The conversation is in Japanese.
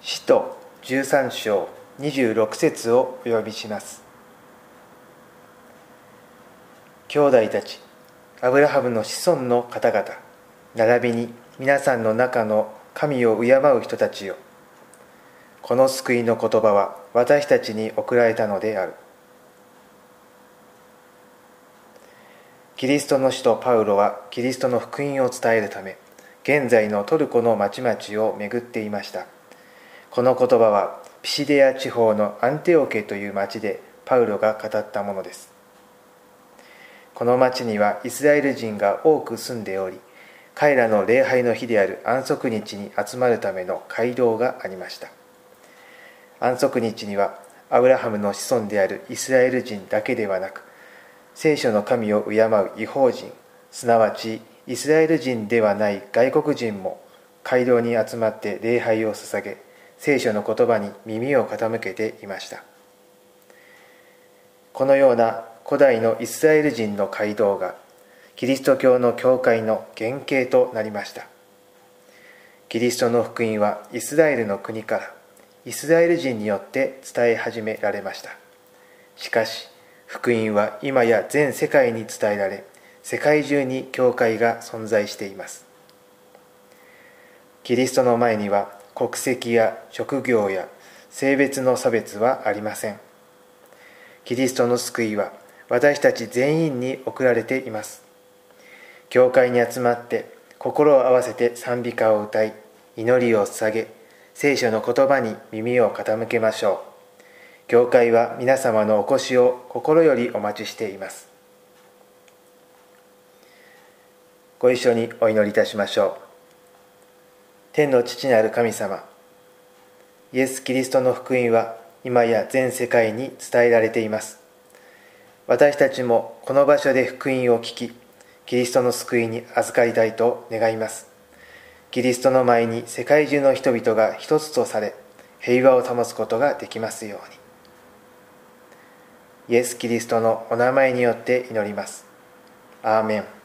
使徒13章26節をお読みします。兄弟たちアブラハムの子孫の方々並びに皆さんの中の神を敬う人たちよ。この救いの言葉は私たちに送られたのである。キリストの使徒パウロはキリストの福音を伝えるため現在のトルコの町々を巡っていました。この言葉はピシデア地方のアンテオケという町でパウロが語ったものです。この町にはイスラエル人が多く住んでおり彼らの礼拝の日である安息日に集まるための街道がありました。安息日にはアブラハムの子孫であるイスラエル人だけではなく聖書の神を敬う違法人すなわちイスラエル人ではない外国人も街道に集まって礼拝を捧げ聖書の言葉に耳を傾けていました。このような古代のイスラエル人の街道がキリスト教の教会の原型となりました。キリストの福音はイスラエルの国からイスラエル人によって伝え始められました。しかし福音は今や全世界に伝えられ世界中に教会が存在しています。キリストの前には国籍や職業や性別の差別はありません。キリストの救いは私たち全員に送られています。教会に集まって心を合わせて賛美歌を歌い祈りを捧げ聖書の言葉に耳を傾けましょう。教会は皆様のお越しを心よりお待ちしています。ご一緒にお祈りいたしましょう。天の父なる神様。イエス・キリストの福音は今や全世界に伝えられています。私たちもこの場所で福音を聞きキリストの救いに預かりたいと願います。キリストの前に世界中の人々が一つとされ平和を保つことができますように。イエス・キリストのお名前によって祈ります。アーメン。